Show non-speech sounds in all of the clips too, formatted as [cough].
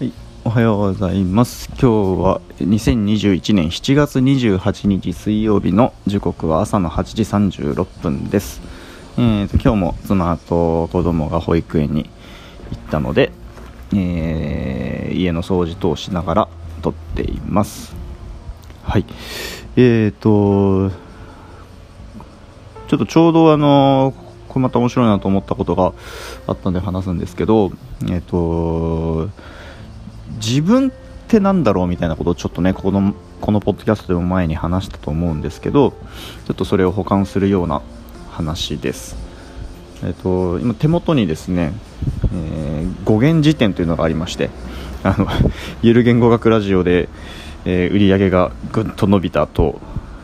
はい、おはようございます。今日は2021年7月28日水曜日の時刻は朝の8時36分です。えーと今日も妻と子供が保育園に行ったので、えー家の掃除等をしながら撮っています。はい。えーとちょっとちょうどあのこれまた面白いなと思ったことがあったんで話すんですけど、えっ、と自分ってなんだろうみたいなことをちょっとねこのこのポッドキャストでも前に話したと思うんですけどちょっとそれを補完するような話です。えっ、と今手元にですね、えー語源辞典というのがありましてあの [laughs] ゆる言語学ラジオで、えー売り上げがぐっと伸びたと、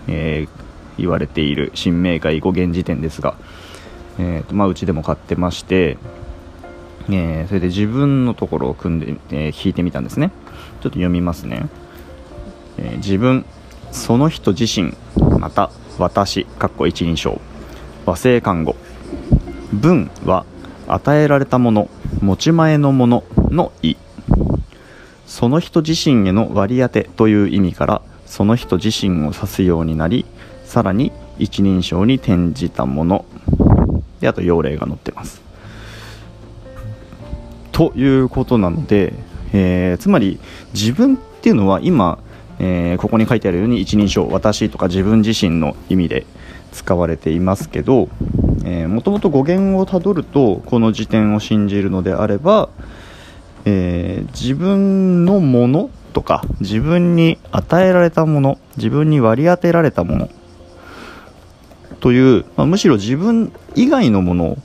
えー言われている新明解語源辞典ですが、えーとまあ、うちでも買ってまして、えーそれで自分のところを組んで、えー引いてみたんですね。ちょっと読みますね、えー自分その人自身また私かっこ一人称。和製看護。文は与えられたもの持ち前のものの意。その人自身への割り当てという意味からその人自身を指すようになりさらに一人称に転じたもの。であと用例が載ってます。ということなので、えーつまり自分っていうのは今、えーここに書いてあるように一人称私とか自分自身の意味で使われていますけどもともと語源をたどるとこの辞典を信じるのであれば、えー自分のものとか自分に与えられたもの自分に割り当てられたものという、まあむしろ自分以外のもの、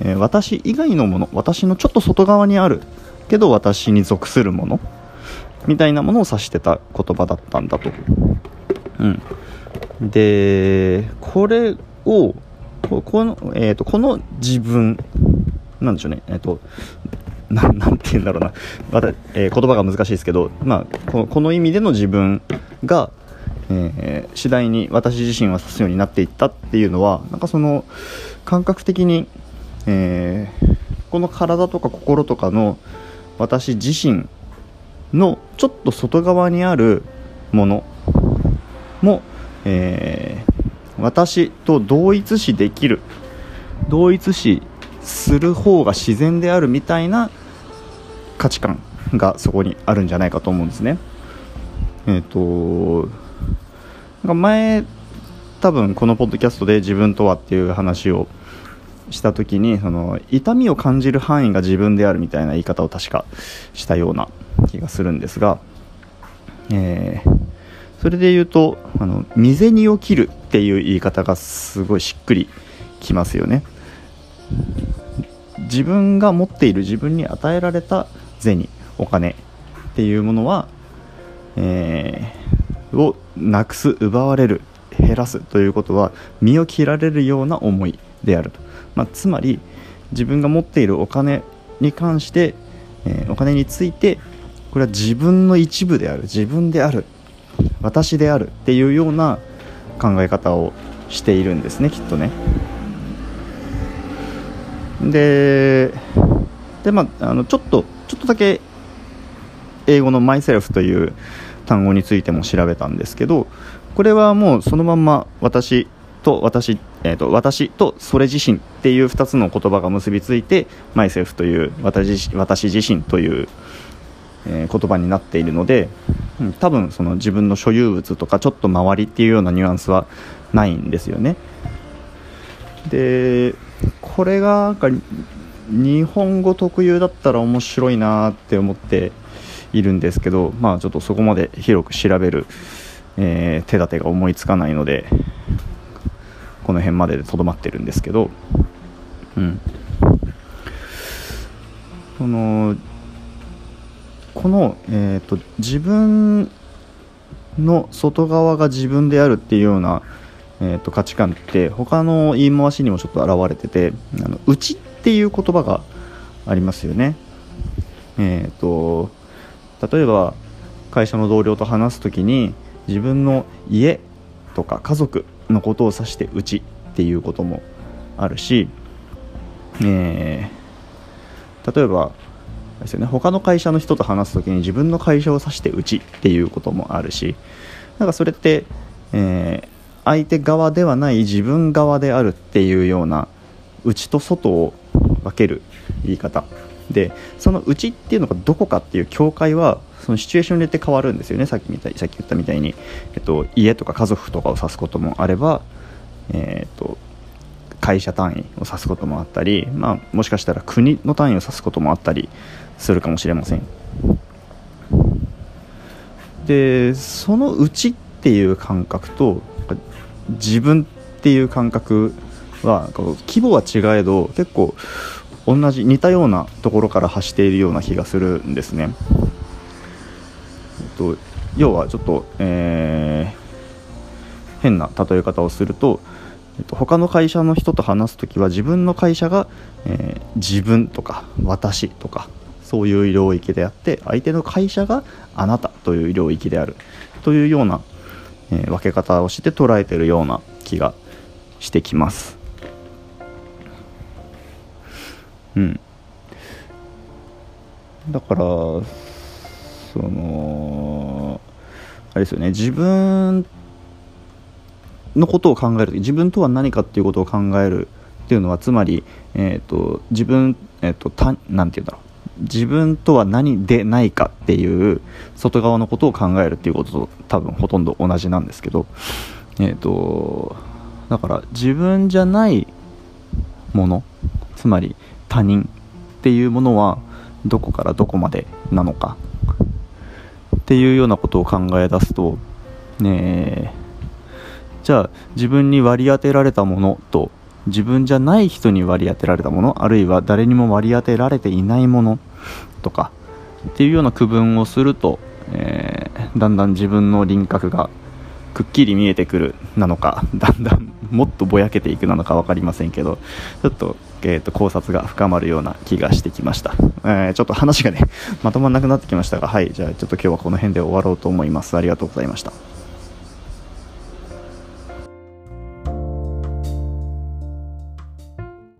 えー私以外のもの私のちょっと外側にあるけど私に属するものみたいなものを指してた言葉だったんだと。うん、でこれをこの,、えー、とこの自分なんでしょうね。えっ、とななんて言うんだろうな。また、えー言葉が難しいですけど、まあ、このこの意味での自分が、えー次第に私自身を指すようになっていったっていうのはなんかその感覚的に、えーこの体とか心とかの私自身のちょっと外側にあるものも、えー私と同一視できる同一視する方が自然であるみたいな価値観がそこにあるんじゃないかと思うんですね。えっ、となんか前多分このポッドキャストで自分とはっていう話をした時にその痛みを感じる範囲が自分であるみたいな言い方を確かしたような気がするんですが、えーそれで言うとあの身銭を切るっていう言い方がすごいしっくりきますよね。自分が持っている自分に与えられた銭お金っていうものは、えーをなくす奪われる減らすということは身を切られるような思い。であると、まあ、つまり自分が持っているお金に関して、えーお金についてこれは自分の一部である。自分である。私である。っていうような考え方をしているんですねきっとね。でで、まあ、あのちょっとちょっとだけ英語の「myself」という単語についても調べたんですけどこれはもうそのまんま私と私、えー、と私とそれ自身っていう2つの言葉が結びついて「myself」という私自私自身という、えー言葉になっているので、うん多分その自分の所有物とかちょっと周りっていうようなニュアンスはないんですよね。でこれがなんか日本語特有だったら面白いなって思っているんですけどまあちょっとそこまで広く調べる、えー手立てが思いつかないのでこの辺まででとどまってるんですけどうんそのこの、えー、と自分の外側が自分であるっていうような、えー、と価値観って他の言い回しにもちょっと現れてて「あのうち」っていう言葉がありますよね。えー、と例えば会社の同僚と話す時に自分の家とか家族のことを指して「うち」っていうこともあるし、えー例えば、ですよね他の会社の人と話す時に自分の会社を指してうちっていうこともあるしなんかそれって、えー、相手側ではない自分側であるっていうような内と外を分ける言い方。でその内っていうのがどこかっていう境界はそのシチュエーションによって変わるんですよね。さっきみたいさっき言ったみたいに、えっと、家とか家族とかを指すこともあれば、えー、っと会社単位を指すこともあったり、まあ、もしかしたら国の単位を指すこともあったりするかもしれません。でその内っていう感覚と自分っていう感覚は規模は違えど結構同じ似たようなところから発しているような気がするんですね。と要はちょっと、えー、変な例え方をすると、えっと、他の会社の人と話す時は自分の会社が、えー、自分とか私とかそういう領域であって相手の会社があなたという領域であるというような、えー、分け方をして捉えてるような気がしてきます。うん、だからそのあれですよね。自分のことを考える自分とは何かっていうことを考えるっていうのはつまり、えーと、自分、えーと、たなんて言うんだろう。自分とは何でないかっていう外側のことを考えるっていうことと多分ほとんど同じなんですけど、えーとだから自分じゃないものつまり他人っていうものはどこからどこまでなのか。っていうようなことを考え出すとねじゃあ自分に割り当てられたものと自分じゃない人に割り当てられたものあるいは誰にも割り当てられていないものとかっていうような区分をすると、えー、だんだん自分の輪郭がくっきり見えてくるなのかだんだんもっとぼやけていくなのか分かりませんけどちょっと,、えーと、考察が深まるような気がしてきました、えー、ちょっと話がねまとまらなくなってきましたがはいじゃあちょっと今日はこの辺で終わろうと思います。ありがとうございました。